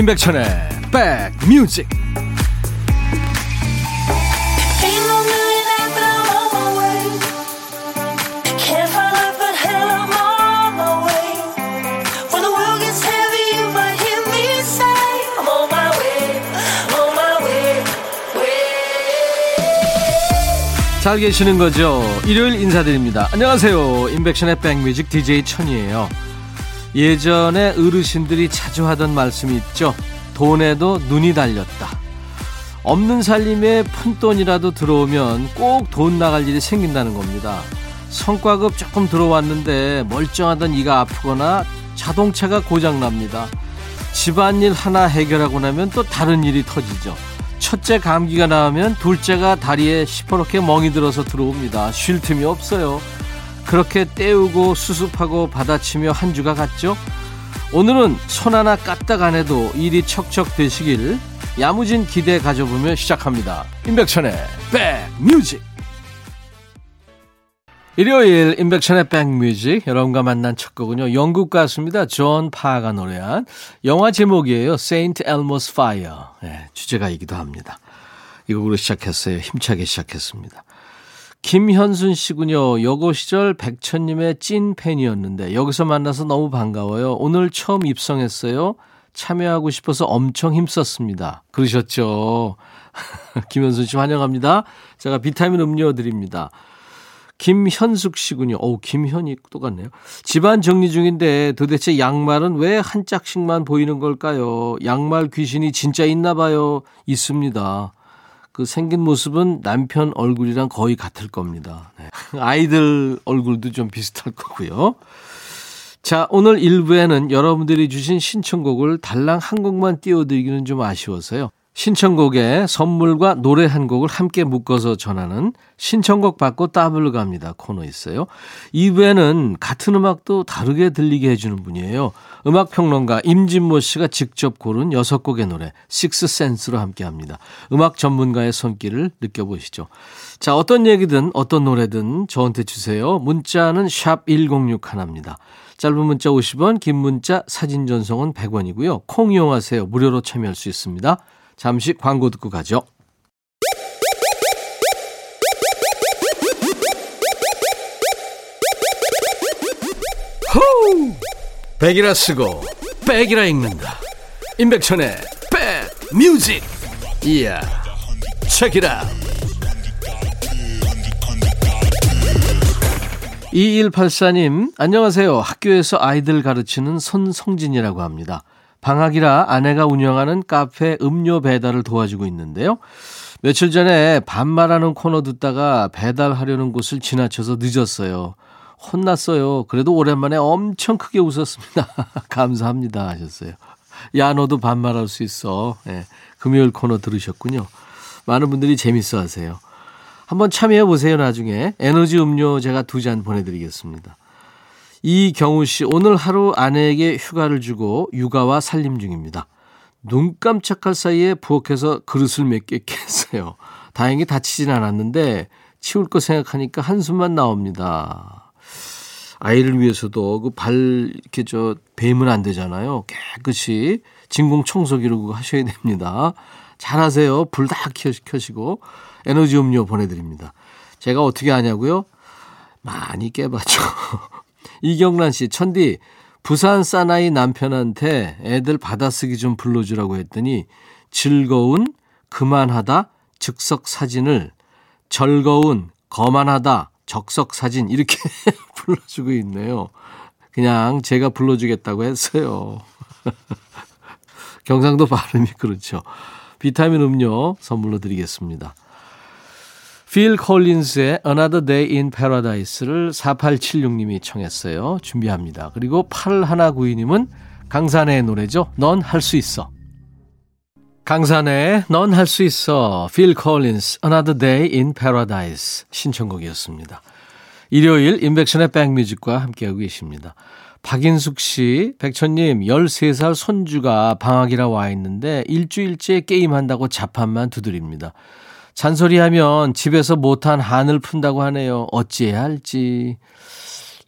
임백천의 백뮤직 잘 계시는 거죠? 일요일 인사드립니다. 안녕하세요. 임백천의 백뮤직 DJ 천이에요. 예전에 어르신들이 자주 하던 말씀이 있죠. 돈에도 눈이 달렸다. 없는 살림에 푼돈이라도 들어오면 꼭 돈 나갈 일이 생긴다는 겁니다. 성과급 조금 들어왔는데 멀쩡하던 이가 아프거나 자동차가 고장납니다. 집안일 하나 해결하고 나면 또 다른 일이 터지죠. 첫째 감기가 나오면 둘째가 다리에 시퍼렇게 멍이 들어서 들어옵니다. 쉴 틈이 없어요. 그렇게 때우고 수습하고 받아치며 한 주가 갔죠. 오늘은 손 하나 까딱 안 해도 일이 척척 되시길 야무진 기대 가져보며 시작합니다. 임백천의 백뮤직 일요일 임백천의 백뮤직 여러분과 만난 첫 곡은요. 영국 가수입니다. 존 파가 노래한 영화 제목이에요. Saint Elmo's Fire. 네, 주제가이기도 합니다. 이 곡으로 시작했어요. 힘차게 시작했습니다. 김현순 씨군요. 여고 시절 백천님의 찐 팬이었는데 여기서 만나서 너무 반가워요. 오늘 처음 입성했어요. 참여하고 싶어서 엄청 힘썼습니다. 그러셨죠? 김현순 씨 환영합니다. 제가 비타민 음료 드립니다. 김현숙 씨군요. 어우, 김현이 똑같네요. 집안 정리 중인데 도대체 양말은 왜 한 짝씩만 보이는 걸까요? 양말 귀신이 진짜 있나 봐요. 있습니다. 그 생긴 모습은 남편 얼굴이랑 거의 같을 겁니다. 네. 아이들 얼굴도 좀 비슷할 거고요. 자, 오늘 1부에는 여러분들이 주신 신청곡을 달랑 한 곡만 띄워드리기는 좀 아쉬워서요. 신청곡에 선물과 노래 한 곡을 함께 묶어서 전하는 신청곡 받고 따블로 갑니다 코너 있어요. 2부에는 같은 음악도 다르게 들리게 해주는 분이에요. 음악평론가 임진모 씨가 직접 고른 6곡의 노래 식스센스로 함께 합니다. 음악 전문가의 손길을 느껴보시죠. 자 어떤 얘기든 어떤 노래든 저한테 주세요. 문자는 샵 1061입니다. 짧은 문자 50원 긴 문자 사진 전송은 100원이고요. 콩 이용하세요. 무료로 참여할 수 있습니다. 잠시 광고 듣고 가죠. 호우! 백이라 쓰고 백이라 읽는다. 임백천의 백 뮤직. 이야. 책이라. 2184님, 안녕하세요. 학교에서 아이들 가르치는 손성진이라고 합니다. 방학이라 아내가 운영하는 카페 음료 배달을 도와주고 있는데요. 며칠 전에 반말하는 코너 듣다가 배달하려는 곳을 지나쳐서 늦었어요. 혼났어요. 그래도 오랜만에 엄청 크게 웃었습니다. 감사합니다 하셨어요. 야 너도 반말할 수 있어. 네, 금요일 코너 들으셨군요. 많은 분들이 재밌어 하세요. 한번 참여해 보세요 나중에. 에너지 음료 제가 두 잔 보내드리겠습니다. 이경우 씨, 오늘 하루 아내에게 휴가를 주고 육아와 살림 중입니다. 눈 깜짝할 사이에 부엌에서 그릇을 몇 개 깼어요. 다행히 다치진 않았는데 치울 거 생각하니까 한숨만 나옵니다. 아이를 위해서도 그 발 이렇게 저 베면 안 되잖아요. 깨끗이 진공 청소기로 하셔야 됩니다. 잘하세요. 불 다 켜시고 에너지 음료 보내드립니다. 제가 어떻게 하냐고요? 많이 깨봤죠. 이경란 씨, 천디, 부산 사나이 남편한테 애들 받아쓰기 좀 불러주라고 했더니 즐거운, 그만하다, 즉석 사진을 즐거운, 거만하다, 적석 사진 이렇게 불러주고 있네요. 그냥 제가 불러주겠다고 했어요. 경상도 발음이 그렇죠. 비타민 음료 선물로 드리겠습니다. 필 콜린스의 Another Day in Paradise를 4876님이 청했어요. 준비합니다. 그리고 8192님은 강산의 노래죠. 넌 할 수 있어. 강산의 넌 할 수 있어. 필 콜린스 Another Day in Paradise 신청곡이었습니다. 일요일 인백션의 백뮤직과 함께하고 계십니다. 박인숙 씨, 백천님, 13살 손주가 방학이라 와 있는데 일주일째 게임한다고 자판만 두드립니다. 잔소리하면 집에서 못한 한을 푼다고 하네요. 어찌해야 할지.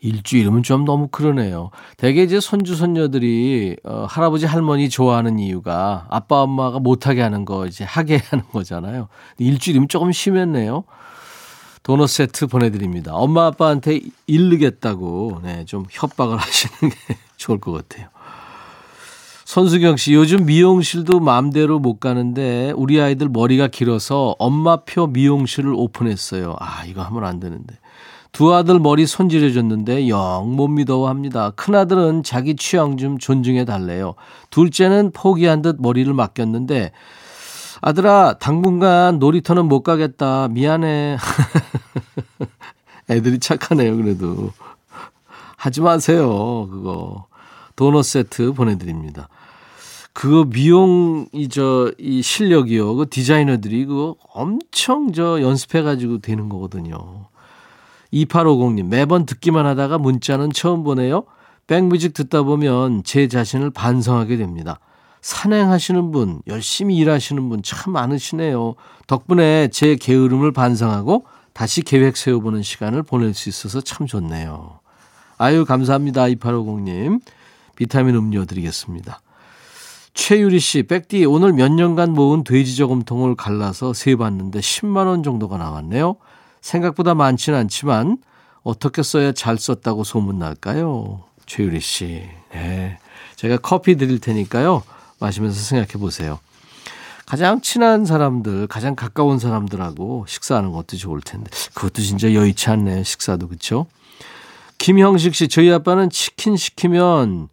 일주일이면 좀 너무 그러네요. 대개 이제 손주, 손녀들이, 어, 할아버지, 할머니 좋아하는 이유가 아빠, 엄마가 못하게 하는 거 이제 하게 하는 거잖아요. 일주일이면 조금 심했네요. 도넛 세트 보내드립니다. 엄마, 아빠한테 일르겠다고, 네, 좀 협박을 하시는 게 좋을 것 같아요. 손수경 씨, 요즘 미용실도 마음대로 못 가는데 우리 아이들 머리가 길어서 엄마표 미용실을 오픈했어요. 아, 이거 하면 안 되는데. 두 아들 머리 손질해줬는데 영 못 믿어합니다. 큰아들은 자기 취향 좀 존중해 달래요. 둘째는 포기한 듯 머리를 맡겼는데 아들아 당분간 놀이터는 못 가겠다. 미안해. 애들이 착하네요 그래도. 하지 마세요 그거. 도넛 세트 보내드립니다. 그거 미용 이 저 이 실력이요. 그 디자이너들이 그거 엄청 저 연습해 가지고 되는 거거든요. 2850님 매번 듣기만 하다가 문자는 처음 보내요. 백뮤직 듣다 보면 제 자신을 반성하게 됩니다. 산행하시는 분, 열심히 일하시는 분 참 많으시네요. 덕분에 제 게으름을 반성하고 다시 계획 세워보는 시간을 보낼 수 있어서 참 좋네요. 아유, 감사합니다. 2850님. 비타민 음료 드리겠습니다. 최유리 씨, 백디 오늘 몇 년간 모은 돼지 저금통을 갈라서 세 봤는데 10만 원 정도가 나왔네요. 생각보다 많지는 않지만 어떻게 써야 잘 썼다고 소문 날까요? 최유리 씨. 네. 제가 커피 드릴 테니까요. 마시면서 생각해 보세요. 가장 친한 사람들, 가장 가까운 사람들하고 식사하는 것도 좋을 텐데. 그것도 진짜 여의치 않네요. 식사도. 그렇죠? 김형식 씨, 저희 아빠는 치킨 시키면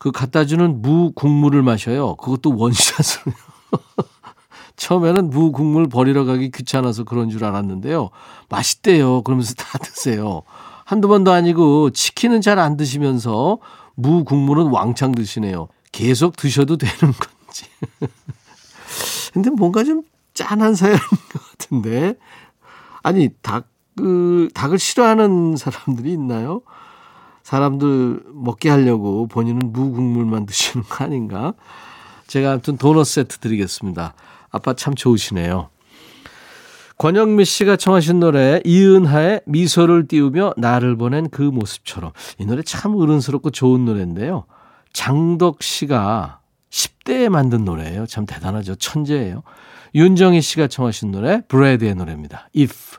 그 갖다 주는 무 국물을 마셔요. 그것도 원샷으로. 처음에는 무 국물 버리러 가기 귀찮아서 그런 줄 알았는데요. 맛있대요. 그러면서 다 드세요. 한두 번도 아니고 치킨은 잘 안 드시면서 무 국물은 왕창 드시네요. 계속 드셔도 되는 건지. 근데 뭔가 좀 짠한 사연인 것 같은데. 아니, 닭, 그, 닭을 싫어하는 사람들이 있나요? 사람들 먹게 하려고 본인은 무국물만 드시는 거 아닌가? 제가 아무튼 도넛 세트 드리겠습니다. 아빠 참 좋으시네요. 권영미 씨가 청하신 노래 이은하의 미소를 띄우며 나를 보낸 그 모습처럼 이 노래 참 어른스럽고 좋은 노래인데요. 장덕 씨가 10대에 만든 노래예요. 참 대단하죠. 천재예요. 윤정희 씨가 청하신 노래 브래드의 노래입니다. If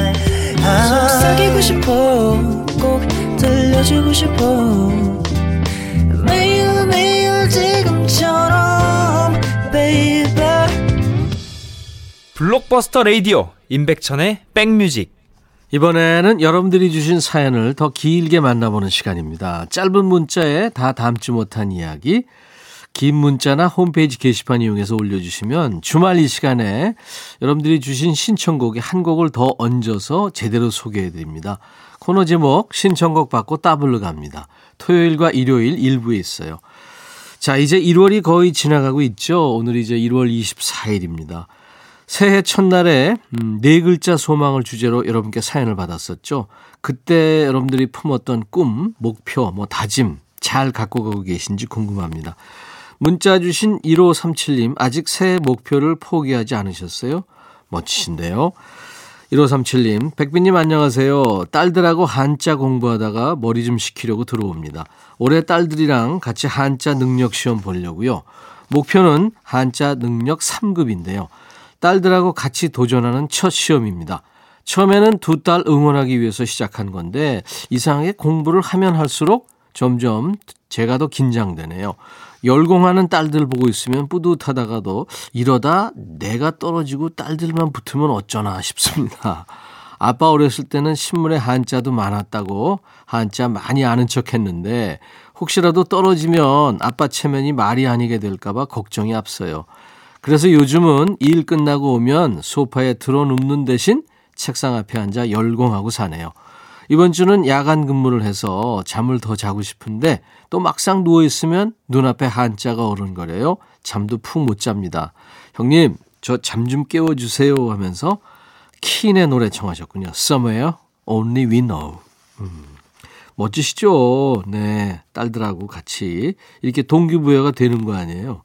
속삭이고 싶어. 꼭 들려주고 싶어. 매일 매일 지금처럼 baby. 블록버스터 레이디오 임백천의 백뮤직. 이번에는 여러분들이 주신 사연을 더 길게 만나보는 시간입니다. 짧은 문자에 다 담지 못한 이야기 긴 문자나 홈페이지 게시판 이용해서 올려주시면 주말 이 시간에 여러분들이 주신 신청곡에 한 곡을 더 얹어서 제대로 소개해드립니다. 코너 제목 신청곡 받고 따블로 갑니다. 토요일과 일요일 일부에 있어요. 자, 이제 1월이 거의 지나가고 있죠. 오늘 이제 1월 24일입니다. 새해 첫날에 음, 네 글자 소망을 주제로 여러분께 사연을 받았었죠. 그때 여러분들이 품었던 꿈, 목표, 뭐 다짐 잘 갖고 가고 계신지 궁금합니다. 문자 주신 1537님, 아직 새해 목표를 포기하지 않으셨어요? 멋지신데요? 1537님, 백빈님 안녕하세요. 딸들하고 한자 공부하다가 머리 좀 식히려고 들어옵니다. 올해 딸들이랑 같이 한자 능력 시험 보려고요. 목표는 한자 능력 3급인데요. 딸들하고 같이 도전하는 첫 시험입니다. 처음에는 두 딸 응원하기 위해서 시작한 건데 이상하게 공부를 하면 할수록 점점 제가 더 긴장되네요. 열공하는 딸들 보고 있으면 뿌듯하다가도 이러다 내가 떨어지고 딸들만 붙으면 어쩌나 싶습니다. 아빠 어렸을 때는 신문에 한자도 많았다고 한자 많이 아는 척 했는데 혹시라도 떨어지면 아빠 체면이 말이 아니게 될까봐 걱정이 앞서요. 그래서 요즘은 일 끝나고 오면 소파에 들어 눕는 대신 책상 앞에 앉아 열공하고 사네요. 이번 주는 야간 근무를 해서 잠을 더 자고 싶은데 또 막상 누워있으면 눈앞에 한자가 어른거려요. 잠도 푹 못 잡니다. 형님, 저 잠 좀 깨워주세요 하면서 킨의 노래 청하셨군요. Somewhere Only We Know. 음, 멋지시죠? 네, 딸들하고 같이 이렇게 동기부여가 되는 거 아니에요.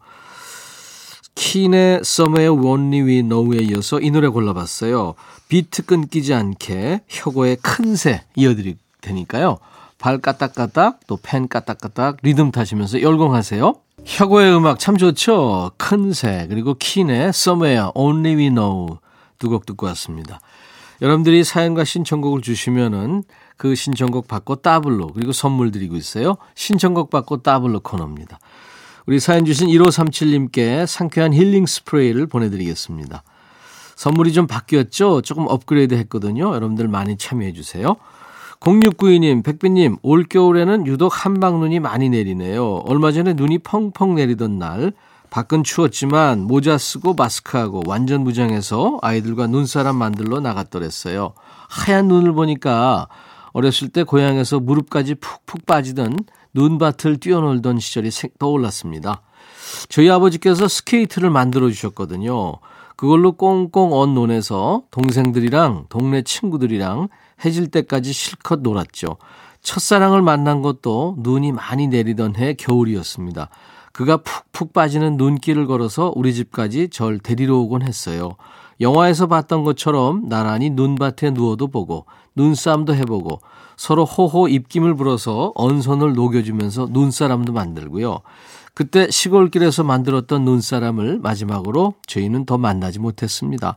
킨의 Somewhere Only We Know에 이어서 이 노래 골라봤어요. 비트 끊기지 않게 혁오의 큰 새 이어드릴 테니까요. 발 까딱까딱 또 펜 까딱까딱 리듬 타시면서 열공하세요. 혁오의 음악 참 좋죠. 큰 새 그리고 킨의 Somewhere Only We Know 두 곡 듣고 왔습니다. 여러분들이 사연과 신청곡을 주시면은 그 신청곡 받고 따블로 그리고 선물 드리고 있어요. 신청곡 받고 따블로 코너입니다. 우리 사연 주신 1537님께 상쾌한 힐링 스프레이를 보내드리겠습니다. 선물이 좀 바뀌었죠? 조금 업그레이드 했거든요. 여러분들 많이 참여해 주세요. 0692님, 백빈님, 올겨울에는 유독 한방눈이 많이 내리네요. 얼마 전에 눈이 펑펑 내리던 날, 밖은 추웠지만 모자 쓰고 마스크하고 완전 무장해서 아이들과 눈사람 만들러 나갔더랬어요. 하얀 눈을 보니까 어렸을 때 고향에서 무릎까지 푹푹 빠지던 눈밭을 뛰어놀던 시절이 떠올랐습니다. 저희 아버지께서 스케이트를 만들어 주셨거든요. 그걸로 꽁꽁 언 논에서 동생들이랑 동네 친구들이랑 해질 때까지 실컷 놀았죠. 첫사랑을 만난 것도 눈이 많이 내리던 해 겨울이었습니다. 그가 푹푹 빠지는 눈길을 걸어서 우리 집까지 절 데리러 오곤 했어요. 영화에서 봤던 것처럼 나란히 눈밭에 누워도 보고 눈싸움도 해보고 서로 호호 입김을 불어서 언 손을 녹여주면서 눈사람도 만들고요. 그때 시골길에서 만들었던 눈사람을 마지막으로 저희는 더 만나지 못했습니다.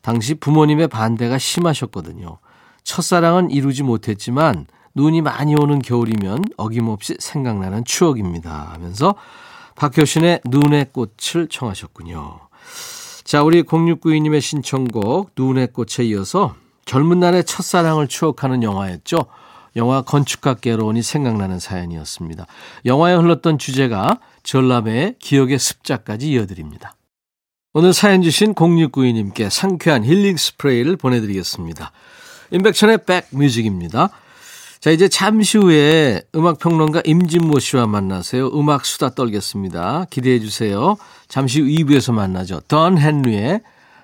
당시 부모님의 반대가 심하셨거든요. 첫사랑은 이루지 못했지만 눈이 많이 오는 겨울이면 어김없이 생각나는 추억입니다. 하면서 박효신의 눈의 꽃을 청하셨군요. 자, 우리 0692님의 신청곡 눈의 꽃에 이어서 젊은 날의 첫사랑을 추억하는 영화였죠. 영화 건축학개론이 생각나는 사연이었습니다. 영화에 흘렀던 주제가 전람회의 기억의 습자까지 이어드립니다. 오늘 사연 주신 0692님께 상쾌한 힐링 스프레이를 보내드리겠습니다. 인백천의 백뮤직입니다. 자, 이제 잠시 후에 음악평론가 임진모 씨와 만나세요. 음악 수다 떨겠습니다. 기대해 주세요. 잠시 후 2부에서 만나죠. 던 헨리의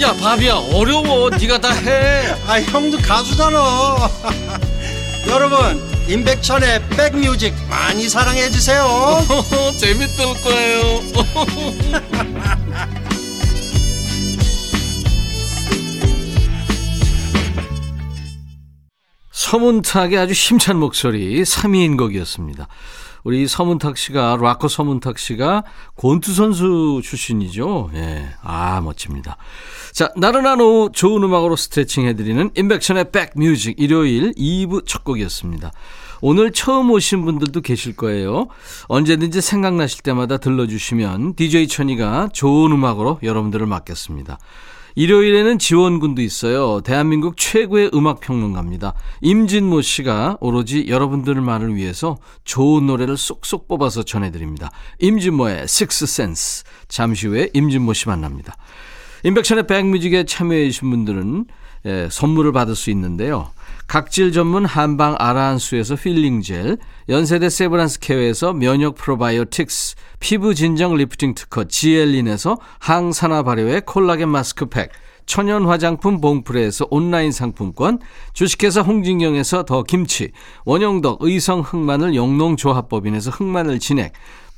야 바비야 어려워. 네가 다 해. 아 형도 가수잖아. 여러분 임백천의 백뮤직 많이 사랑해 주세요. 재밌을 거예요. 서문탁의 아주 힘찬 목소리 3위인 곡이었습니다. 우리 서문탁 씨가 락커 서문탁 씨가 권투 선수 출신이죠. 예. 아, 멋집니다. 자, 나른한 오후 좋은 음악으로 스트레칭 해 드리는 인백션의 백뮤직 일요일 2부 첫 곡이었습니다. 오늘 처음 오신 분들도 계실 거예요. 언제든지 생각나실 때마다 들러 주시면 DJ 천이가 좋은 음악으로 여러분들을 맡겠습니다. 일요일에는 지원군도 있어요. 대한민국 최고의 음악평론가입니다. 임진모 씨가 오로지 여러분들만을 위해서 좋은 노래를 쏙쏙 뽑아서 전해드립니다. 임진모의 식스센스. 잠시 후에 임진모 씨 만납니다. 임백천의 백뮤직에 참여해주신 분들은 예, 선물을 받을 수 있는데요. 각질 전문 한방 아라한수에서 힐링젤, 연세대 세브란스 케어에서 면역 프로바이오틱스, 피부 진정 리프팅 특허 지엘린에서 항산화 발효의 콜라겐 마스크팩, 천연 화장품 봉프레에서 온라인 상품권, 주식회사 홍진경에서 더 김치, 원영덕 의성 흑마늘 영농조합법인에서 흑마늘 진액,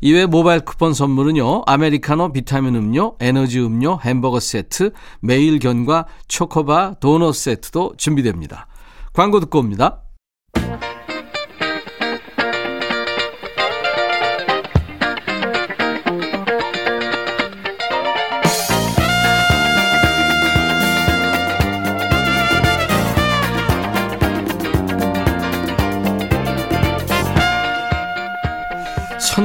이외 모바일 쿠폰 선물은요. 아메리카노 비타민 음료, 에너지 음료, 햄버거 세트, 매일 견과 초코바 도넛 세트도 준비됩니다. 광고 듣고 옵니다.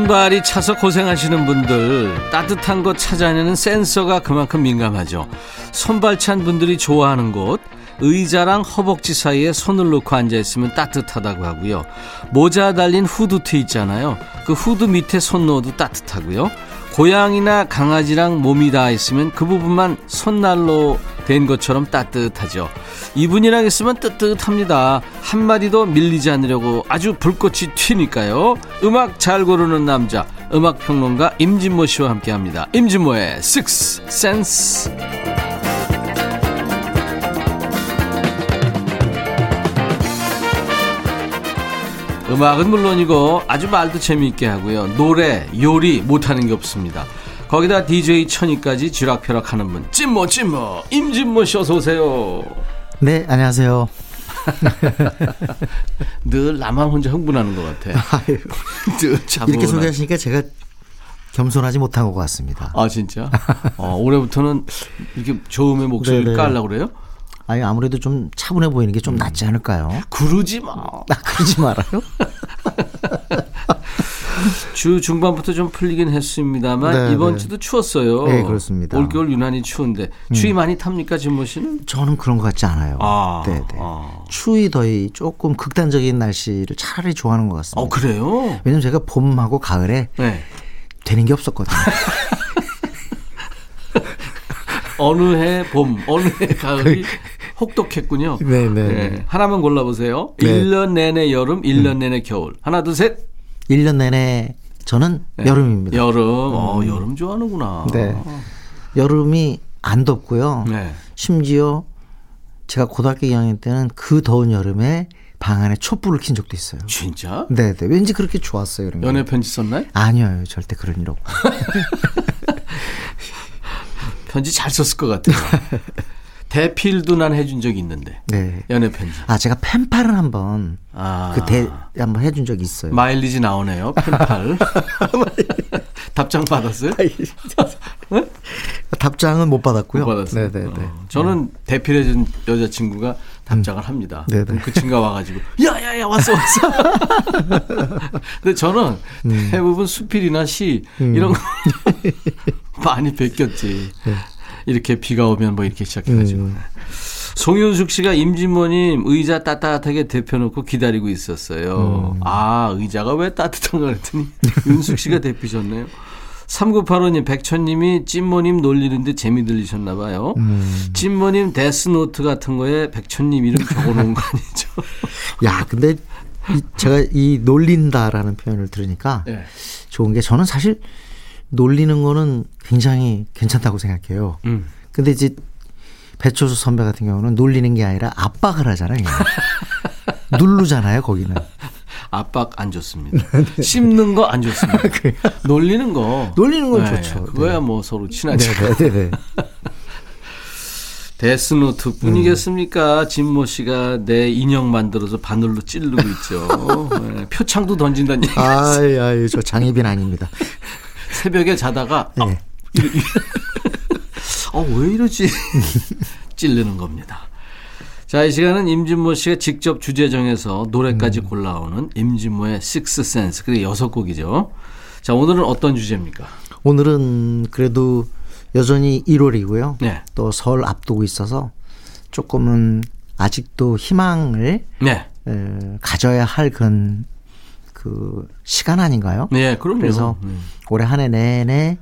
손발이 차서 고생하시는 분들 따뜻한 곳 찾아내는 센서가 그만큼 민감하죠. 손발 찬 분들이 좋아하는 곳 의자랑 허벅지 사이에 손을 놓고 앉아 있으면 따뜻하다고 하고요. 모자 달린 후드티 있잖아요. 그 후드 밑에 손 넣어도 따뜻하고요. 고양이나 강아지랑 몸이 닿아 있으면 그 부분만 손난로 된 것처럼 따뜻하죠. 이분이랑 있으면 뜨뜻합니다. 한마디도 밀리지 않으려고 아주 불꽃이 튀니까요. 음악 잘 고르는 남자, 음악평론가 임진모 씨와 함께 합니다. 임진모의 Six Sense. 음악은 물론이고 아주 말도 재미있게 하고요. 노래, 요리 못하는 게 없습니다. 거기다 DJ 천이까지 쥐락펴락 하는 분 찐모 찐모 임진모 씨 어서 오세요. 네 안녕하세요. 늘 나만 혼자 흥분하는 것 같아. 이렇게 소개하시니까 제가 겸손하지 못한 것 같습니다. 아 진짜? 어, 올해부터는 이렇게 저음의 목소리를 네네. 깔려고 그래요? 아니 아무래도 좀 차분해 보이는 게좀 낫지 않을까요? 그러지 마. 아, 그러지 말아요. 주 중반부터 좀 풀리긴 했습니다만 네, 이번 네. 주도 추웠어요. 네, 그렇습니다. 올겨울 유난히 추운데 추위 음. 많이 탑니까, 진모 씨는? 저는 그런 것 같지 않아요. 아, 네, 네. 아. 추위 더위 조금 극단적인 날씨를 차라리 좋아하는 것 같습니다. 어, 그래요? 왜냐면 제가 봄하고 가을에 네. 되는 게 없었거든요. 어느 해 봄, 어느 해 가을이 혹독했군요. 네네. 네, 네. 네. 하나만 골라보세요. 네. 1년 내내 여름, 1년 음. 내내 겨울. 하나, 둘, 셋. 1년 내내 저는 네. 여름입니다. 여름. 어, 음. 여름 좋아하는구나. 네. 여름이 안 덥고요. 네. 심지어 제가 고등학교 2학년 때는 그 더운 여름에 방 안에 촛불을 킨 적도 있어요. 진짜? 네, 네. 왠지 그렇게 좋았어요. 이런 연애 편지 썼나요? 아니요, 절대 그런 일 없고. 편지 잘 썼을 것 같아요. 대필도 난 해준 적이 있는데. 네. 연애 편지. 아, 제가 펜팔을 한번 아. 그대 한번 해준 적이 있어요. 마일리지 나오네요. 펜팔. 답장 받았어요? 네? 답장은 못 받았고요. 못 받았어요. 네네네. 어. 저는 대필해준 여자친구가 답장을 음. 합니다. 네네. 그 친구가 와가지고 야야야 왔어 왔어. 근데 저는 음. 대부분 수필이나 시 음. 이런 거 많이 베꼈지. 네. 이렇게 비가 오면 뭐 이렇게 시작해가지고. 음. 송윤숙 씨가 임진모님 의자 따뜻하게 대펴놓고 기다리고 있었어요. 음. 아, 의자가 왜 따뜻한가 그랬더니 윤숙 씨가 대피셨네요. 3985님, 백천님이 찐모님 놀리는데 재미 들리셨나 봐요. 음. 찐모님 데스노트 같은 거에 백천님 이름 적어놓은 거 아니죠? 야, 근데 이, 제가 이 놀린다라는 표현을 들으니까 네. 좋은 게 저는 사실 놀리는 거는 굉장히 괜찮다고 생각해요. 음. 근데 이제 배철수 선배 같은 경우는 놀리는 게 아니라 압박을 하잖아요. 누르잖아요, 거기는. 압박 안 좋습니다. 씹는 거 안 좋습니다. 놀리는 거. 놀리는 건 네, 좋죠. 그거야 네. 뭐 서로 친하지. 네, 네, 네. 데스노트 뿐이겠습니까? 음. 진모 씨가 내 인형 만들어서 바늘로 찌르고 있죠. 네, 표창도 던진다는 얘기. 아이, 아이, 저 장희빈 아닙니다. 새벽에 자다가 네. 어, 어, 왜 이러지? 찔르는 겁니다. 자, 이 시간은 임진모 씨가 직접 주제 정해서 노래까지 음. 골라오는 임진모의 식스 센스. 그게 여섯 곡이죠. 자, 오늘은 어떤 주제입니까? 오늘은 그래도 여전히 1월이고요. 네. 또 설 앞두고 있어서 조금은 아직도 희망을 네. 에, 가져야 할 그런 그 시간 아닌가요? 네, 그럼요. 그래서 음. 올해 한 해 내내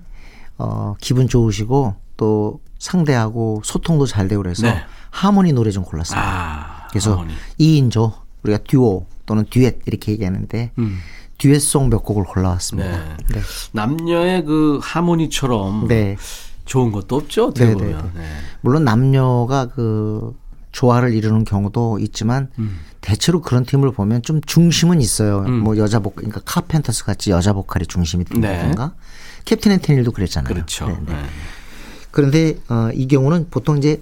어 기분 좋으시고 또 상대하고 소통도 잘 되고 그래서 네. 하모니 노래 좀 골랐습니다. 아, 그래서 하모니. 2인조 우리가 듀오 또는 듀엣 이렇게 얘기하는데 음. 듀엣송 몇 곡을 골라왔습니다. 네. 네. 남녀의 그 하모니처럼 네. 좋은 것도 없죠. 어떻게 네, 네, 보면. 네. 물론 남녀가 그 조화를 이루는 경우도 있지만 음. 대체로 그런 팀을 보면 좀 중심은 있어요. 음. 뭐 여자 보 그러니까 카펜터스 같이 여자 보컬이 중심이 된다든가 캡틴 앤테닐도 그랬잖아요. 그렇죠. 네. 그런데 어, 이 경우는 보통 이제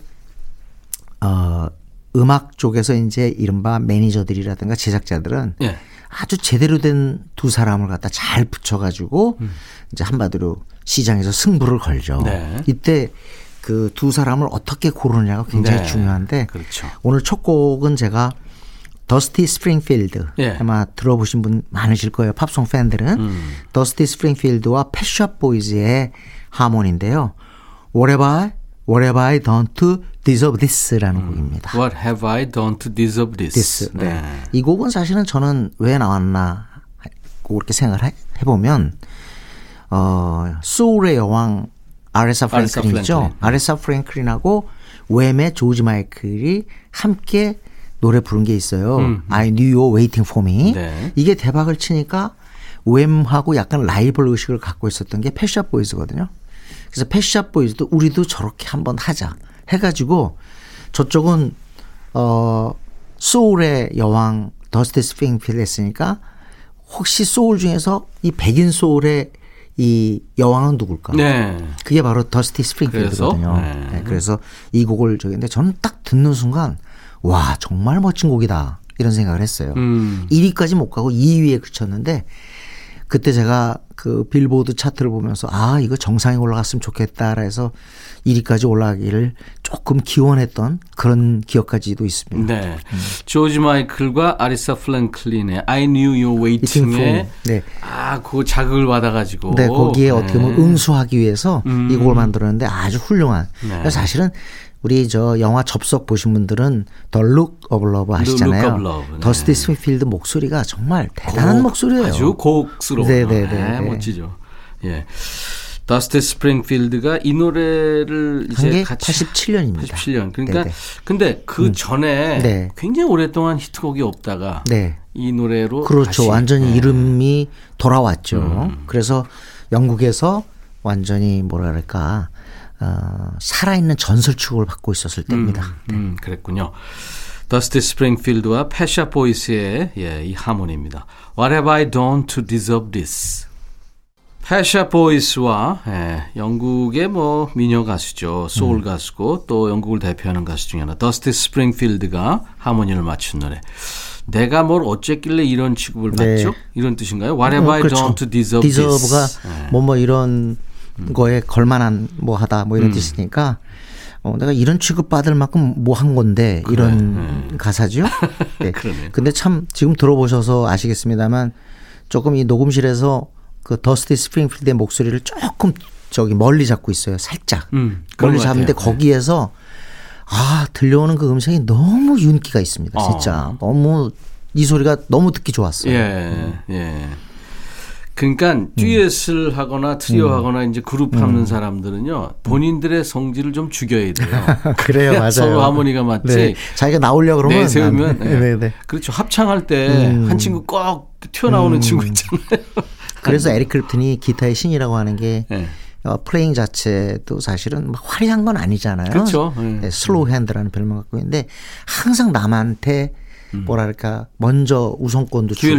어, 음악 쪽에서 이제 이른바 매니저들이라든가 제작자들은 예. 아주 제대로 된 두 사람을 갖다 잘 붙여가지고 음. 이제 한마디로 시장에서 승부를 걸죠. 네. 이때 그 두 사람을 어떻게 고르느냐가 굉장히 네. 중요한데 그렇죠. 오늘 첫 곡은 제가 더스티 스프링필드 예. 아마 들어보신 분 많으실 거예요. 팝송 팬들은 음. 더스티 스프링필드와 펫샵 보이즈의 하모니인데요. Whatever I, Whatever I done to deserve this라는 음. 곡입니다. What have I done to deserve this? this. 네. 네. 이 곡은 사실은 저는 왜 나왔나 그렇게 생각을 해 보면 어 소울의 여왕 아레사 프랭클린이죠. 아레사 프랭클린하고 웸의 조지 마이클이 함께 노래 부른 게 있어요. 음. I knew you were waiting for me. 네. 이게 대박을 치니까 Wham하고 약간 라이벌 의식을 갖고 있었던 게 Pet Shop Boys거든요. 그래서 Pet Shop Boys도 우리도 저렇게 한번 하자 해가지고 저쪽은 어 소울의 여왕 더스티 스프링필드 했으니까 혹시 소울 중에서 이 백인 소울의 이 여왕은 누굴까? 네. 그게 바로 더스티 스프링필드거든요. 네. 네. 그래서 이 곡을 저기인데 저는 딱 듣는 순간 와 정말 멋진 곡이다 이런 생각을 했어요. 음. 1위까지 못 가고 2위에 그쳤는데 그때 제가 그 빌보드 차트를 보면서 아 이거 정상에 올라갔으면 좋겠다라 해서 1위까지 올라가기를 조금 기원했던 그런 기억까지도 있습니다. 네. 음. 조지 마이클과 아레사 프랭클린의 I Knew You Waiting에 네. 아 그 자극을 받아가지고 네 거기에 네. 어떻게 보면 응수하기 위해서 음. 이 곡을 만들었는데 아주 훌륭한. 네. 사실은 우리 저 영화 접속 보신 분들은 The Look of Love 아시잖아요. 네. 더스티 스프링필드 목소리가 정말 대단한 곡, 목소리예요. 아주 고혹스러워. 네네네. 네, 멋지죠. 예. 더스티 스프링필드가 이 노래를 이제 같이 87년입니다. 87년. 그러니까 네네. 근데 그 음. 전에 네. 굉장히 오랫동안 히트곡이 없다가 네. 이 노래로 그렇죠. 완전히 네. 이름이 돌아왔죠. 음. 그래서 영국에서 완전히 그럴까 어, 살아있는 전설 축을 받고 있었을 때입니다. 음, 네. 음, 그랬군요. 더스티 스프링필드와 패샤 보이스의 예, 이 하모니입니다. What have I done to deserve this? 패샤 보이스와 예, 영국의 뭐 미녀 가수죠. 소울 음. 가수고 또 영국을 대표하는 가수 중에 하나 더스티 스프링필드가 하모니를 맞춘 노래. 내가 뭘 어쨌길래 이런 취급을 네. 받죠? 이런 뜻인가요? What have 어, I 그렇죠. done to deserve deserve가 this? 뭐뭐 뭐 이런 음. 거에 걸만한 뭐 하다 뭐 이런 음. 뜻이니까 어, 내가 이런 취급 받을 만큼 뭐 한 건데 그래. 이런 음. 가사죠. 네. 근데 참 지금 들어보셔서 아시겠습니다만 조금 이 녹음실에서 그 더스티 스프링필드의 목소리를 조금 저기 멀리 잡고 있어요. 살짝 음, 멀리 잡는데 네. 거기에서 아 들려오는 그 음색이 너무 윤기가 있습니다. 진짜 어. 너무 이 소리가 너무 듣기 좋았어요. 예, 음. 예. 그러니까 음. 듀엣을 하거나 트리오 음. 하거나 이제 그룹 하는 음. 사람들은요 본인들의 성질을 좀 죽여야 돼요. 그래요, 맞아요. 서로 하모니가 맞지. 네. 자기가 나오려 고 그러면 내세우면 네. 네. 네. 그렇죠. 합창할 때한 음. 친구 꼭 튀어나오는 음. 친구 있잖아요. 그래서 에릭 클랩튼이 기타의 신이라고 하는 게 네. 어, playing 자체도 사실은 화려한 건 아니잖아요. 그렇죠. 네. Slowhand라는 별명 갖고 있는데 항상 남한테 음. 뭐랄까 먼저 우선권도 주고.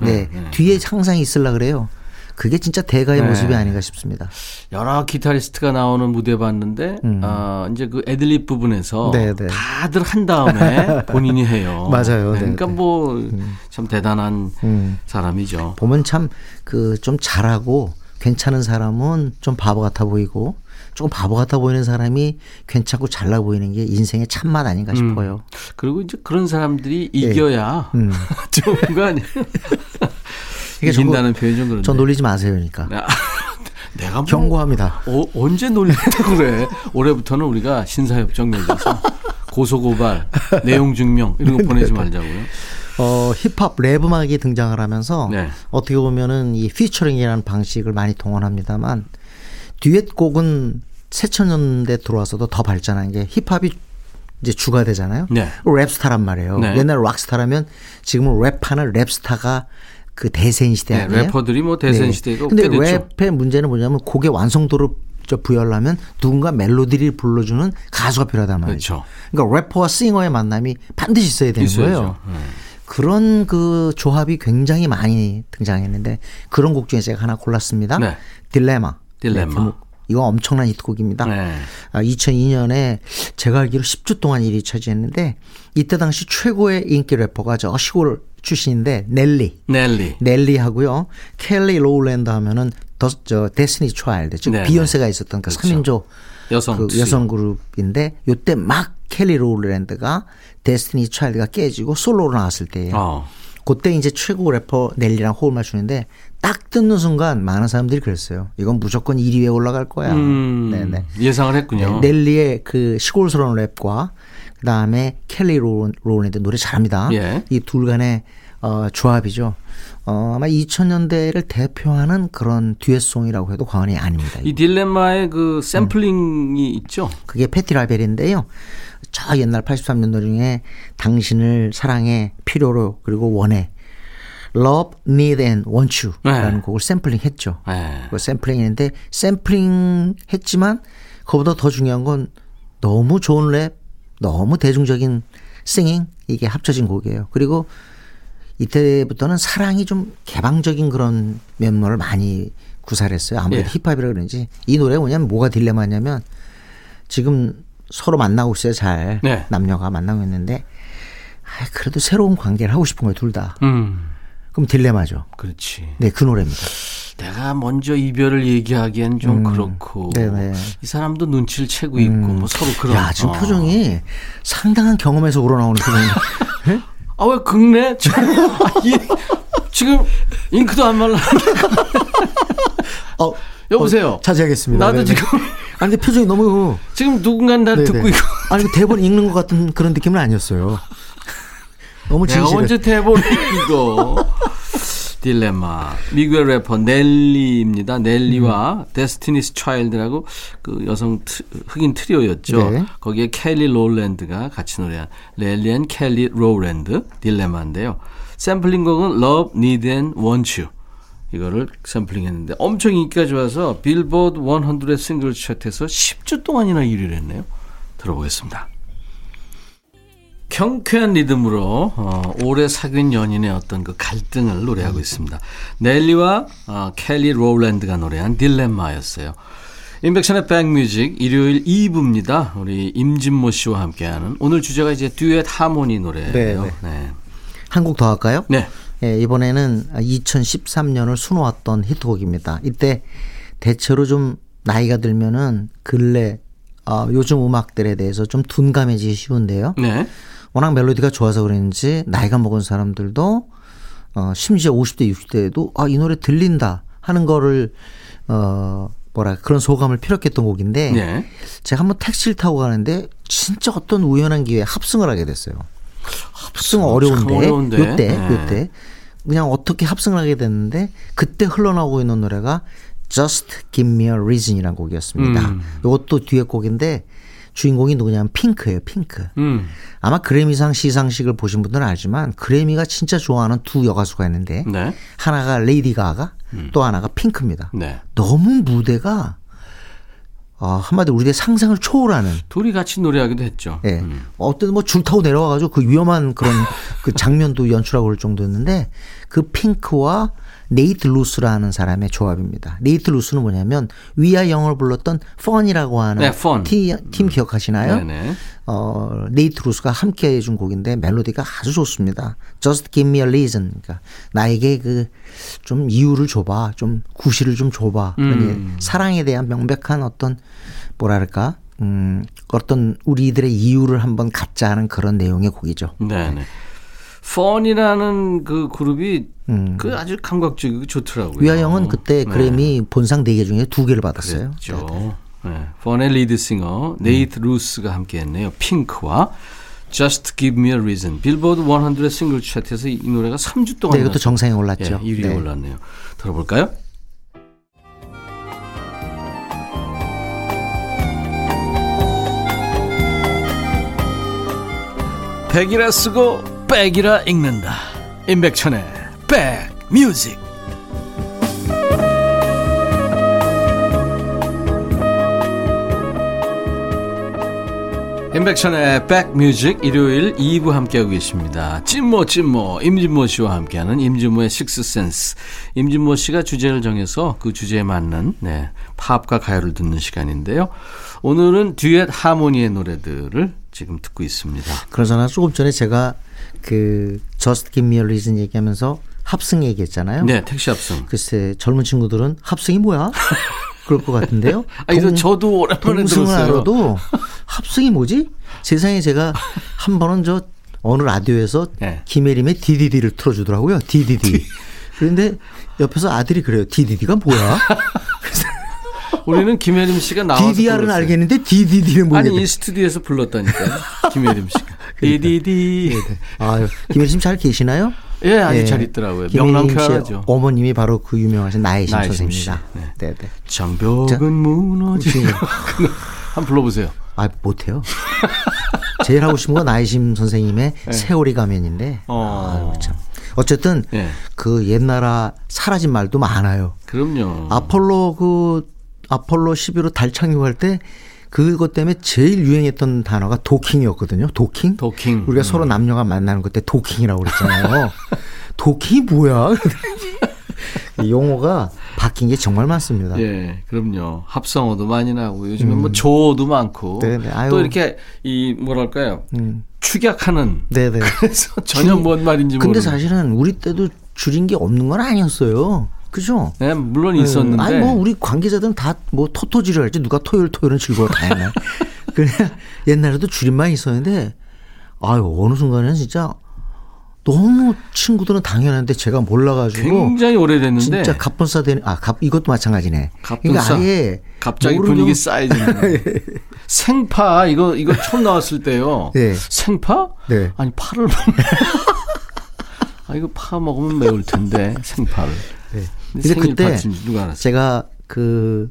네. 네. 뒤에 항상 있을라 그래요. 그게 진짜 대가의 네. 모습이 아닌가 싶습니다. 여러 기타리스트가 나오는 무대 봤는데 음. 어, 이제 그 애드립 부분에서 네네. 네. 다들 한 다음에 본인이 해요. 맞아요. 네. 그러니까 뭐참 음. 대단한 음. 사람이죠. 보면 참 그 좀 잘하고 괜찮은 사람은 좀 바보 같아 보이고 조금 바보 같아 보이는 사람이 괜찮고 잘나 보이는 게 인생의 참맛 아닌가 음. 싶어요. 그리고 이제 그런 사람들이 네. 이겨야 음. 좋은 거 아니에요? 이긴다는 표현 좀 그런데. 저 놀리지 마세요, 그러니까. 아, 내가 뭐 경고합니다. 어, 언제 놀린다고 그래? 올해부터는 우리가 신사협정 맺어서 고소고발, 내용 증명 이런 거 보내지 말자고요. 어, 힙합 랩 음악이 등장을 하면서 네. 어떻게 보면은 이 피처링이라는 방식을 많이 동원합니다만 듀엣곡은 새천년대 들어와서도 더 발전한 게 힙합이 이제 주가 되잖아요. 네. rap star란 말이에요. 네. 옛날 rock star라면 지금은 랩하는 rap star가 그 대세인 시대 네, 아니에요? 래퍼들이 뭐 대세인 네. 시대도 근데 랩의 문제는 뭐냐면 곡의 완성도를 저 부여하려면 누군가 멜로디를 불러주는 가수가 필요하단 말이죠. 그렇죠. 그러니까 래퍼와 singer의 만남이 반드시 있어야 되는 있어야죠. 거예요. 네. 그런 그 조합이 굉장히 많이 등장했는데 그런 곡 중에 제가 하나 골랐습니다. 네. 딜레마. 딜레마. 네, 이거 엄청난 히트곡입니다. 네. 2002년에 아, 제가 알기로 10주 동안 1위 차지했는데 이때 당시 최고의 인기 래퍼가 저 시골 출신인데 넬리. 넬리. 넬리하고요. 켈리 로울랜드 하면은 더, 저 Destiny's Child 즉 네, 비욘세가 있었던 그 그렇죠. 3인조 여성 그 여성 그룹인데 요때 막 켈리 로울랜드가 Destiny's Child가 깨지고 솔로로 나왔을 때예요. 어. 그때 이제 최고 래퍼 넬리랑 호흡 맞추는데 딱 듣는 순간 많은 사람들이 그랬어요. 이건 무조건 1위에 올라갈 거야. 음, 네네. 예상을 했군요. 네, 넬리의 그 시골스러운 랩과 그다음에 켈리 로울랜드 노래 잘합니다. 예. 이둘 간의 어, 조합이죠. 어, 아마 2000년대를 대표하는 그런 듀엣송이라고 해도 과언이 아닙니다. 이 딜레마의 그 샘플링이 음. 있죠? 그게 패티 라벨인데요. 저 옛날 83년도 중에 당신을 사랑해 필요로 그리고 원해 Love, Need and Want You라는 네. 곡을 샘플링 했죠. 네. 그 샘플링 했는데 샘플링 했지만 그보다 더 중요한 건 너무 좋은 랩, 너무 대중적인 singing 이게 합쳐진 곡이에요. 그리고 이때부터는 사랑이 좀 개방적인 그런 면모를 많이 구사했어요. 아무래도 예. 힙합이라 그런지 이 노래가 뭐냐면 뭐가 딜레마냐면 지금 서로 만나고 있어요. 잘 네. 남녀가 만나고 있는데 아, 그래도 새로운 관계를 하고 싶은 거예요. 둘 다. 음. 그럼 딜레마죠. 그렇지. 네, 그 노래입니다. 내가 먼저 이별을 얘기하기엔 좀 음, 그렇고 네네. 이 사람도 눈치를 채고 있고 음. 뭐 서로 그런. 야 지금 어. 표정이 상당한 경험에서 우러나오는 표정이. 아왜 긁네? 지금 잉크도 안 말라. 어, 여보세요. 어, 자제하겠습니다. 나도 네네. 지금. 아니 근데 표정이 너무. 지금 누군가 날 듣고 있고. 아니 그 대본 읽는 것 같은 그런 느낌은 아니었어요. 너무 진실해. 내가 언제 대본 읽어. 딜레마. 미국의 래퍼 넬리입니다. 넬리와 음. Destiny's Child라고 그 여성 트, 흑인 트리오였죠. 네. 거기에 켈리 로랜드가 같이 노래한 넬리 and 켈리 로랜드 딜레마인데요. 샘플링 곡은 Love, Need and Want You. 이거를 샘플링 했는데 엄청 인기가 좋아서 빌보드 100 싱글 차트에서 10주 동안이나 1위를 했네요. 들어보겠습니다. 경쾌한 리듬으로 어, 오래 사귄 연인의 어떤 그 갈등을 노래하고 있습니다. 넬리와 어, 켈리 로랜드가 노래한 딜레마였어요. 임백천의 백뮤직 일요일 2부입니다. 우리 임진모 씨와 함께하는 오늘 주제가 이제 듀엣 하모니 노래예요. 네. 네. 네. 한곡 더 할까요? 네. 네. 이번에는 2013년을 수놓았던 히트곡입니다. 이때 대체로 좀 나이가 들면은 근래 어, 요즘 음악들에 대해서 좀 둔감해지기 쉬운데요. 네. 워낙 멜로디가 좋아서 그런지 나이가 먹은 사람들도 어 심지어 50대 60대에도 아 이 노래 들린다 하는 거를 어 뭐라 그런 소감을 피력했던 곡인데 네. 제가 한번 택시를 타고 가는데 진짜 어떤 우연한 기회에 합승을 하게 됐어요. 합승 어려운데, 어려운데. 요때 네. 요때 그냥 어떻게 합승을 하게 됐는데 그때 흘러나오고 있는 노래가 Just Give Me a Reason이라는 곡이었습니다. 음. 이것도 뒤에 곡인데 주인공이 누구냐면 핑크예요, 핑크. 음. 아마 그래미상 시상식을 보신 분들은 알지만 그래미가 진짜 좋아하는 두 여가수가 있는데 네. 하나가 레이디 가가 음. 또 하나가 핑크입니다. 네. 너무 무대가 어, 한마디로 우리의 상상을 초월하는 둘이 같이 노래하기도 했죠. 예. 네. 음. 어떤 뭐 줄 타고 내려와가지고 그 위험한 그런 그 장면도 연출하고 그럴 정도였는데 그 핑크와 네이트 루스라는 사람의 조합입니다. 네이트 루스는 뭐냐면 We Are Young을 불렀던 Fun이라고 하는 네, Fun. 팀, 팀 음. 기억하시나요? 네네. 어, 네이트 루스가 함께 해준 곡인데 멜로디가 아주 좋습니다. Just give me a reason. 그러니까 나에게 그 좀 이유를 줘봐. 좀 구실을 좀 줘봐. 음. 사랑에 대한 명백한 어떤 뭐랄까 음, 어떤 우리들의 이유를 한번 갖자 하는 그런 내용의 곡이죠. 네네. 펀이라는 그 그룹이 음. 그 아주 감각적이고 좋더라고요. 위아영은 그때 네. 그래미 네. 본상 4개 중에 2개를 받았어요. 그렇죠. 네. 펀의 리드싱어 네이트 음. 루스가 함께했네요. 핑크와 Just Give Me a Reason. 빌보드 100 싱글 차트에서 이 노래가 3주 동안 네, 이것도 정상에 올랐죠. 예, 1위에 네. 올랐네요. 들어볼까요? 백이라 쓰고 백이라 읽는다. 임백천의 백 뮤직 인백션의 백뮤직 일요일 2부 함께하고 계십니다. 찐모 찐모 임진모 씨와 함께하는 임진모의 식스센스. 임진모 씨가 주제를 정해서 그 주제에 맞는 네, 팝과 가요를 듣는 시간인데요. 오늘은 듀엣 하모니의 노래들을 지금 듣고 있습니다. 그러잖아 조금 전에 제가 그 저스트 김미얼리즌 얘기하면서 합승 얘기했잖아요. 네, 택시 합승. 글쎄 젊은 친구들은 합승이 뭐야? 그럴 것 같은데요. 아니, 동, 저도 오랜만에 들었어요. 알아도 합승이 뭐지? 세상에 제가 한 번은 저 어느 라디오에서 네. 김혜림의 DDD를 틀어주더라고요. DDD. 그런데 옆에서 아들이 그래요. DDD가 뭐야? 우리는 김혜림 씨가 나와서 DDR은 불렀어요. 알겠는데 DDD는 모르겠 아니 이 스튜디오에서 불렀다니까 김혜림 씨가. DDD. 그러니까. 네, 네. 아유 김혜림 씨 잘 계시나요? 예, 아주 예. 잘 있더라고요. 명랑쾌하죠. 어머님이 바로 그 유명하신 나혜심 선생입니다. 네. 네, 네. 장벽은 무너지. 한번 불러보세요. 아 못해요. 제일 하고 싶은 건 나혜심 선생님의 네. 세월이 가면인데. 어. 아유, 참. 어쨌든 네. 그 옛나라 사라진 말도 많아요. 그럼요. 아폴로 그 아폴로 11호 달 착륙할 때 그것 때문에 제일 유행했던 단어가 도킹이었거든요. 도킹. 도킹. 우리가 음. 서로 남녀가 만나는 그때 도킹이라고 그랬잖아요. 도킹이 뭐야? 용어가 바뀐 게 정말 많습니다. 예, 그럼요. 합성어도 많이 나고 요즘에 뭐 음. 뭐 조어도 많고 네네. 또 이렇게 이 뭐랄까요? 음. 축약하는. 네네. 그래서 전혀 뭔 말인지 모르는. 근데 사실은 우리 때도 줄인 게 없는 건 아니었어요. 그죠? 네, 물론 네. 있었는데. 아니, 뭐, 우리 관계자들은 다 뭐 토토지를 할지 누가 토요일, 토요일은 즐거워 다 했나. 그냥 옛날에도 줄임말 있었는데, 아유, 어느 순간에는 진짜 너무 친구들은 당연한데 제가 몰라가지고. 굉장히 오래됐는데. 진짜 갑분싸 되는, 아, 갑, 이것도 마찬가지네. 갑분싸. 그러니까 아예. 갑자기 모르는... 분위기 쌓이는. 생파, 이거, 이거 처음 나왔을 때요. 네. 생파? 네. 아니, 파를 먹는. 아, 이거 파 먹으면 매울 텐데, 생파를. 네. 근데 그때 제가 그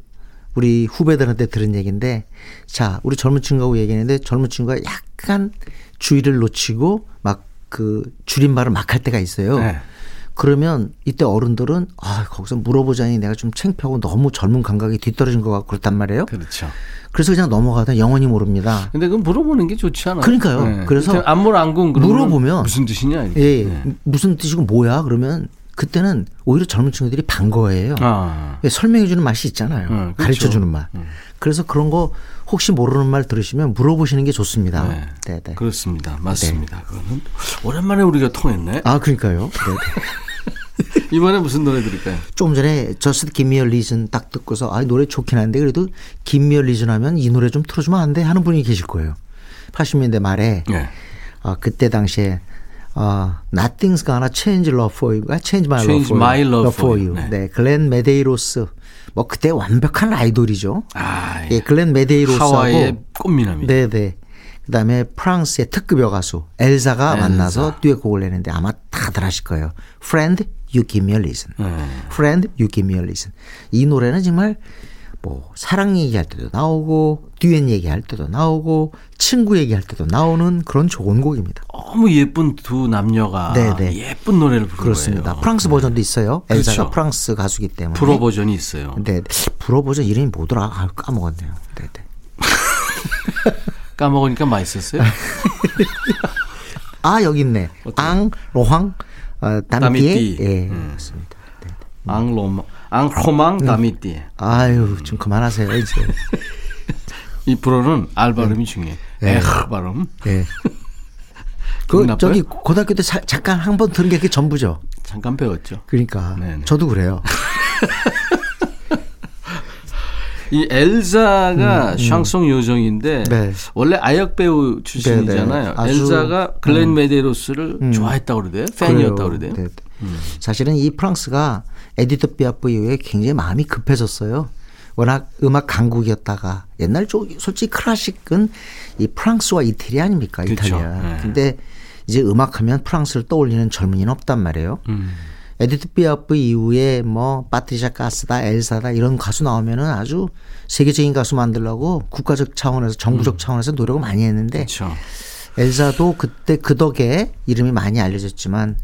우리 후배들한테 들은 얘기인데 자, 우리 젊은 친구하고 얘기했는데 젊은 친구가 약간 주의를 놓치고 막 그 줄임말을 막 할 때가 있어요. 네. 그러면 이때 어른들은 아, 거기서 물어보자니 내가 좀 창피하고 너무 젊은 감각이 뒤떨어진 것 같고 그렇단 말이에요. 그렇죠. 그래서 그냥 넘어가다 영원히 모릅니다. 근데 그 물어보는 게 좋지 않아요? 그러니까요. 네. 그래서 안물 안군 물어보면 무슨 뜻이냐? 이렇게. 예, 네. 무슨 뜻이고 뭐야? 그러면 그때는 오히려 젊은 친구들이 반가워해요. 아. 설명해 주는 맛이 있잖아요. 음, 그렇죠. 가르쳐 주는 맛. 음. 그래서 그런 거 혹시 모르는 말 들으시면 물어보시는 게 좋습니다. 네. 네, 네. 그렇습니다. 맞습니다. 네. 그거는 오랜만에 우리가 통했네. 아, 그러니까요. 네, 이번에 무슨 노래 들을까요? 조금 전에 Just Give Me a Reason 딱 듣고서 아, 노래 좋긴 한데 그래도 Give Me a Reason 하면 이 노래 좀 틀어주면 안 돼? 하는 분이 계실 거예요. 80년대 말에 네. 아, 그때 당시에 어, Nothing's Gonna Change Love For You, Change My Change Love For, my love love for You. 네. 네, 글렌 메데이로스. 뭐 그때 완벽한 아이돌이죠. 아, 예, 글렌 메데이로스하고 하와이의 꽃미남이. 네, 네. 그다음에 프랑스의 특급 여가수 엘사가 엘사. 만나서 듀엣곡을 내는데 아마 다들 아실 거예요. Friend, You Give Me a Reason. 네. Friend, You Give Me a Reason. 이 노래는 정말 뭐 사랑 얘기할 때도 나오고 듀엣 얘기할 때도 나오고 친구 얘기할 때도 나오는 그런 좋은 곡입니다. 너무 예쁜 두 남녀가 네네. 예쁜 노래를 부르는 그렇습니다. 거예요. 프랑스 버전도 있어요. 그렇죠. 엘사가 프랑스 가수기 때문에. 불어 버전이 있어요. 네, 불어 버전 이름이 뭐더라? 아, 까먹었네요. 네, 네. 까먹으니까 맛있었어요. 아 여기 있네. 앙 로황 어, 담띠. 예, 음. 맞습니다. 네, 네. 앙 로망 앙호망 다미띠. 아유, 좀 그만하세요, 이제. 이 불어는 알 발음이 네. 중요해. 네. 에흐 발음. 네. 그 저기 고등학교 때 사, 잠깐 한 번 들은 게 그게 전부죠. 잠깐 배웠죠. 그러니까 네네. 저도 그래요. 이 엘자가 음, 음. 샹송 요정인데 네. 원래 아역 배우 출신이잖아요. 네네. 엘자가 글렌 음. 메데로스를 음. 좋아했다고 그러대요. 팬이었다고 그래요. 네. 음. 사실은 이 프랑스가 에디트 피아프 이후에 굉장히 마음이 급해졌어요. 워낙 음악 강국이었다가 옛날 쪽 솔직히 클래식은 이 프랑스와 이태리 아닙니까 그렇죠. 이탈리아. 네. 근데 이제 음악하면 프랑스를 떠올리는 젊은이는 없단 말이에요. 음. 에디트 피아프 이후에 뭐 파트리샤 카스다, 엘사다 이런 가수 나오면은 아주 세계적인 가수 만들려고 국가적 차원에서 정부적 음. 차원에서 노력을 많이 했는데 그렇죠. 엘사도 그때 그 덕에 이름이 많이 알려졌지만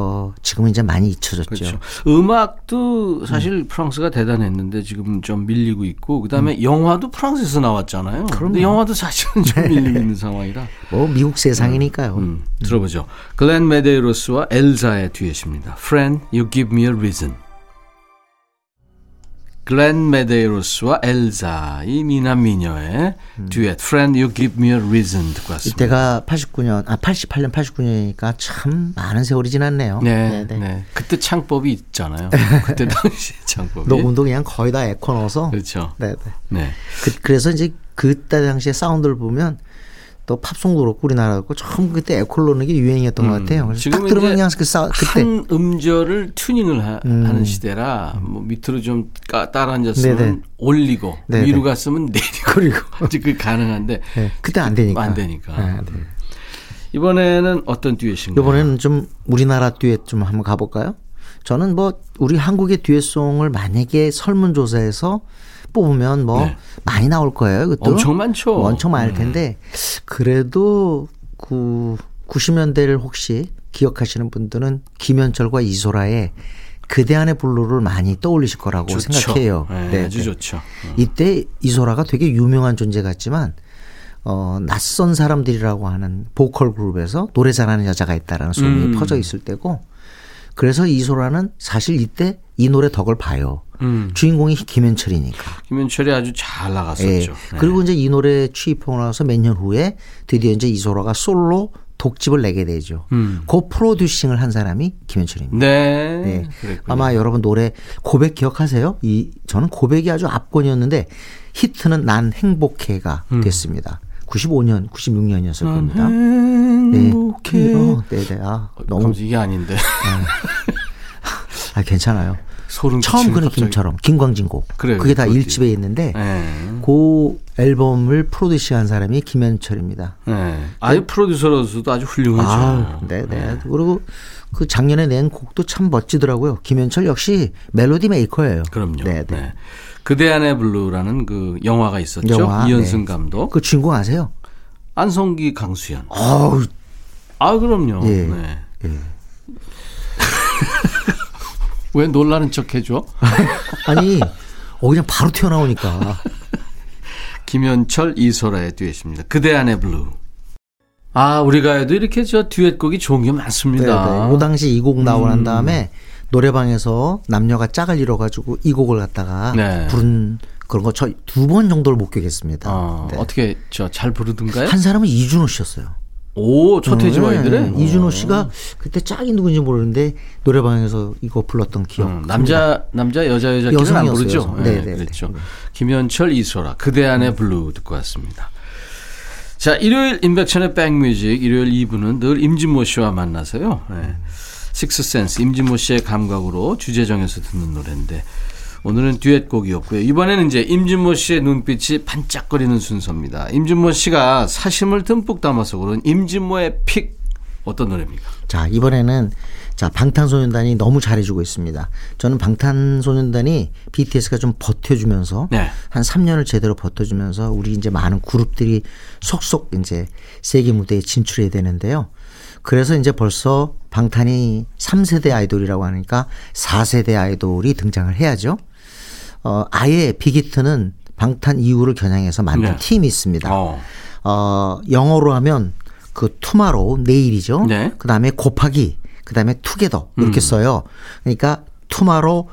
어, 지금은 이제 많이 잊혀졌죠. 그렇죠. 음악도 사실 음. 프랑스가 대단했는데 지금 좀 밀리고 있고 그다음에 음. 영화도 프랑스에서 나왔잖아요. 그런데 영화도 사실은 좀 네. 밀리고 있는 상황이라. 뭐 미국 세상이니까요. 음, 음. 들어보죠. 글렌 메데이로스와 엘자의 듀엣입니다. Friend, you give me a reason. 글렌 메데이로스와 엘자 이 미남 미녀의 음. 듀엣 Friend You Give Me a Reason 듣고 왔습니다. 이때가 89년 아 88년 89년이니까 참 많은 세월이 지났네요. 네, 네, 네. 네. 그때 창법이 있잖아요. 그때 당시 창법이 녹음도 그냥 거의 다 에코 넣어서 그렇죠. 네, 네. 네. 그, 래서 이제 그때 당시에 사운드를 보면 또 우리나라 그렇고 처음 그때 에콜로는 게 유행이었던 음. 것 같아요. 지금 딱 들으면 그냥 그 싸, 그때 한 음절을 튜닝을 하, 음. 는 시대라 뭐 밑으로 좀 따라 앉았으면 네네. 올리고 네네. 위로 갔으면 내리고 그리고 아직 그 가능한데 네. 그때 안 되니까 안 되니까. 네, 네. 이번에는 어떤 듀엣인가요? 이번에는 좀 우리나라 듀엣 좀 한번 가볼까요? 저는 뭐 우리 한국의 듀엣송을 만약에 설문조사에서 뽑으면 뭐 네. 많이 나올 거예요. 이것도 엄청 많죠. 엄청 많을 네. 텐데 그래도 그 90년대를 혹시 기억하시는 분들은 김현철과 이소라의 그대 안의 블루를 많이 떠올리실 거라고 좋죠. 생각해요. 네, 네, 아주 네. 좋죠. 어. 이때 이소라가 되게 유명한 존재 같지만 어, 낯선 사람들이라고 하는 보컬 그룹에서 노래 잘하는 여자가 있다라는 소문이 음. 퍼져 있을 때고 그래서 이소라는 사실 이때 이 노래 덕을 봐요. 음. 주인공이 김현철이니까. 김현철이 아주 잘 나갔었죠. 예. 네. 그리고 이제 이 노래 취입하고 나서 몇 년 후에 드디어 이제 이소라가 솔로 독집을 내게 되죠. 음. 그 프로듀싱을 한 사람이 김현철입니다. 네. 네. 아마 여러분 노래 고백 기억하세요? 이 저는 고백이 아주 압권이었는데 히트는 난 행복해가 음. 됐습니다. 95년, 96년이었을 겁니다. 행복해. 네. 어, 네, 네. 아, 너무 이게 아닌데. 네. 아, 괜찮아요. 소름 처음 그 느낌처럼 김광진 곡. 그래, 그게 다 그렇지. 1집에 있는데 네. 그 앨범을 프로듀싱한 사람이 김현철입니다. 네. 아주 프로듀서로서도 아주 훌륭하죠. 아, 네, 네. 그리고 그 작년에 낸 곡도 참 멋지더라고요. 김현철 역시 멜로디 메이커예요. 그럼요. 네, 네. 네. 그대 안의 블루라는 그 영화가 있었죠. 영화, 이현승 네. 감독. 그 주인공 아세요? 안성기 강수연. 아우. 아, 그럼요. 예. 네. 예. 왜 놀라는 척 해줘? 아니, 어, 그냥 바로 튀어나오니까. 김현철, 이소라의 듀엣입니다. 그대 안의 블루. 아, 우리가 해도 이렇게 저 듀엣곡이 좋은 게 많습니다. 네네. 네. 그 당시 이 곡 나오고 난 음. 다음에 노래방에서 남녀가 짝을 이뤄가지고 이 곡을 갖다가 네. 부른 그런 거 저 두 번 정도를 목격했습니다. 어, 네. 어떻게 저 잘 부르던가요? 한 사람은 이준호 씨였어요. 오, 서태지와 아이들의 네, 이준호 씨가 그때 짝이 누군지 모르는데 노래방에서 이거 불렀던 기억. 음, 남자 남자 여자 여자끼리는 안 부르죠. 네, 네, 네, 그렇죠. 김현철 이소라 그대 안의 블루 듣고 왔습니다. 자, 일요일 임백천의 백뮤직 일요일 2부는 늘 임진모 씨와 만나서요. 네. sixth sense 임진모 씨의 감각으로 주제 정해서 듣는 노래인데 오늘은 듀엣곡이었고요. 이번에는 이제 임진모 씨의 눈빛이 반짝거리는 순서입니다. 임진모 씨가 사심을 듬뿍 담아서 그런 임진모의 pick 어떤 노래입니까? 자, 이번에는 자, 방탄소년단이 너무 잘해주고 있습니다. 저는 방탄소년단이 BTS가 좀 버텨주면서 네. 한 3년을 제대로 버텨주면서 우리 이제 많은 그룹들이 속속 이제 세계 무대에 진출해야 되는데요. 그래서 이제 벌써 방탄이 3세대 아이돌이라고 하니까 4세대 아이돌이 등장을 해야죠. 어, 아예 빅히트는 방탄 이후를 겨냥해서 만든 네. 팀이 있습니다. 어. 어, 영어로 하면 그 tomorrow 내일이죠. 네. 그다음에 곱하기 그다음에 together 이렇게 음. 써요. 그러니까 tomorrow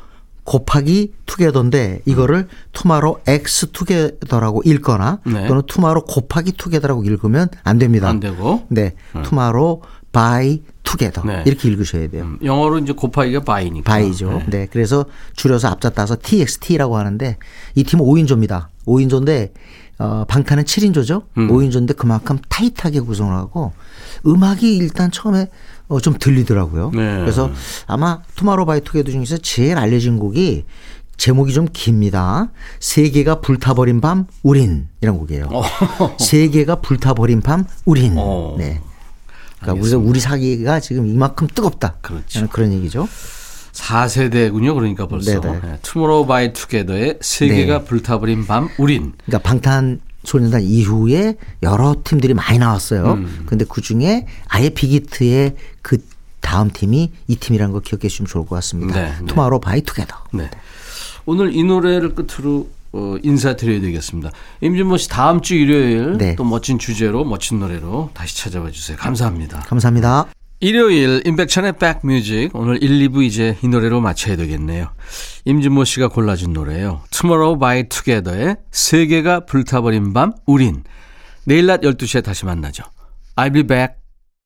곱하기 together인데 이거를 tomorrow X together라고 읽거나 네. 또는 tomorrow 곱하기 together라고 읽으면 안 됩니다. 안 되고. 네. 음. tomorrow by together 네. 이렇게 읽으셔야 돼요. 음, 영어로 이제 곱하기가 by니까. by죠. 네. 네. 그래서 줄여서 앞자 따서 TXT라고 하는데 이 팀은 5인조입니다. 5인조인데 어, 방탄은 7인조죠. 음. 5인조인데 그만큼 타이트하게 구성을 하고 음악이 일단 처음에 어, 좀 들리더라고요. 네. 그래서 아마 투마로 바이 투게더 중에서 제일 알려진 곡이 제목이 좀 깁니다. 세계가 불타버린 밤 우린 이런 곡이에요. 어. 세계가 불타버린 밤 우린. 어. 네. 그러니까 우리가 우리 사이가 지금 이만큼 뜨겁다. 그렇죠. 그런 얘기죠. 4세대군요. 그러니까 벌써. 네, 투모로우 바이 투게더의 세계가 네. 불타버린 밤 우린. 그러니까 방탄 소년단 이후에 여러 팀들이 많이 나왔어요. 음. 근데 그 중에 아예 빅히트의 그 다음 팀이 이 팀이라는 거 기억해 주시면 좋을 것 같습니다. 네, 투마로 바이 투게더. 네. 오늘 이 노래를 끝으로 어, 인사드려야 되겠습니다. 임진모 씨 다음 주 일요일 네. 또 멋진 주제로 멋진 노래로 다시 찾아와 주세요. 감사합니다. 감사합니다. 일요일 임백천의 백뮤직 오늘 1, 2부 이제 이 노래로 마쳐야 되겠네요. 임진모 씨가 골라준 노래예요. Tomorrow by Together의 세계가 불타버린 밤 우린 내일 낮 12시에 다시 만나죠. I'll be back.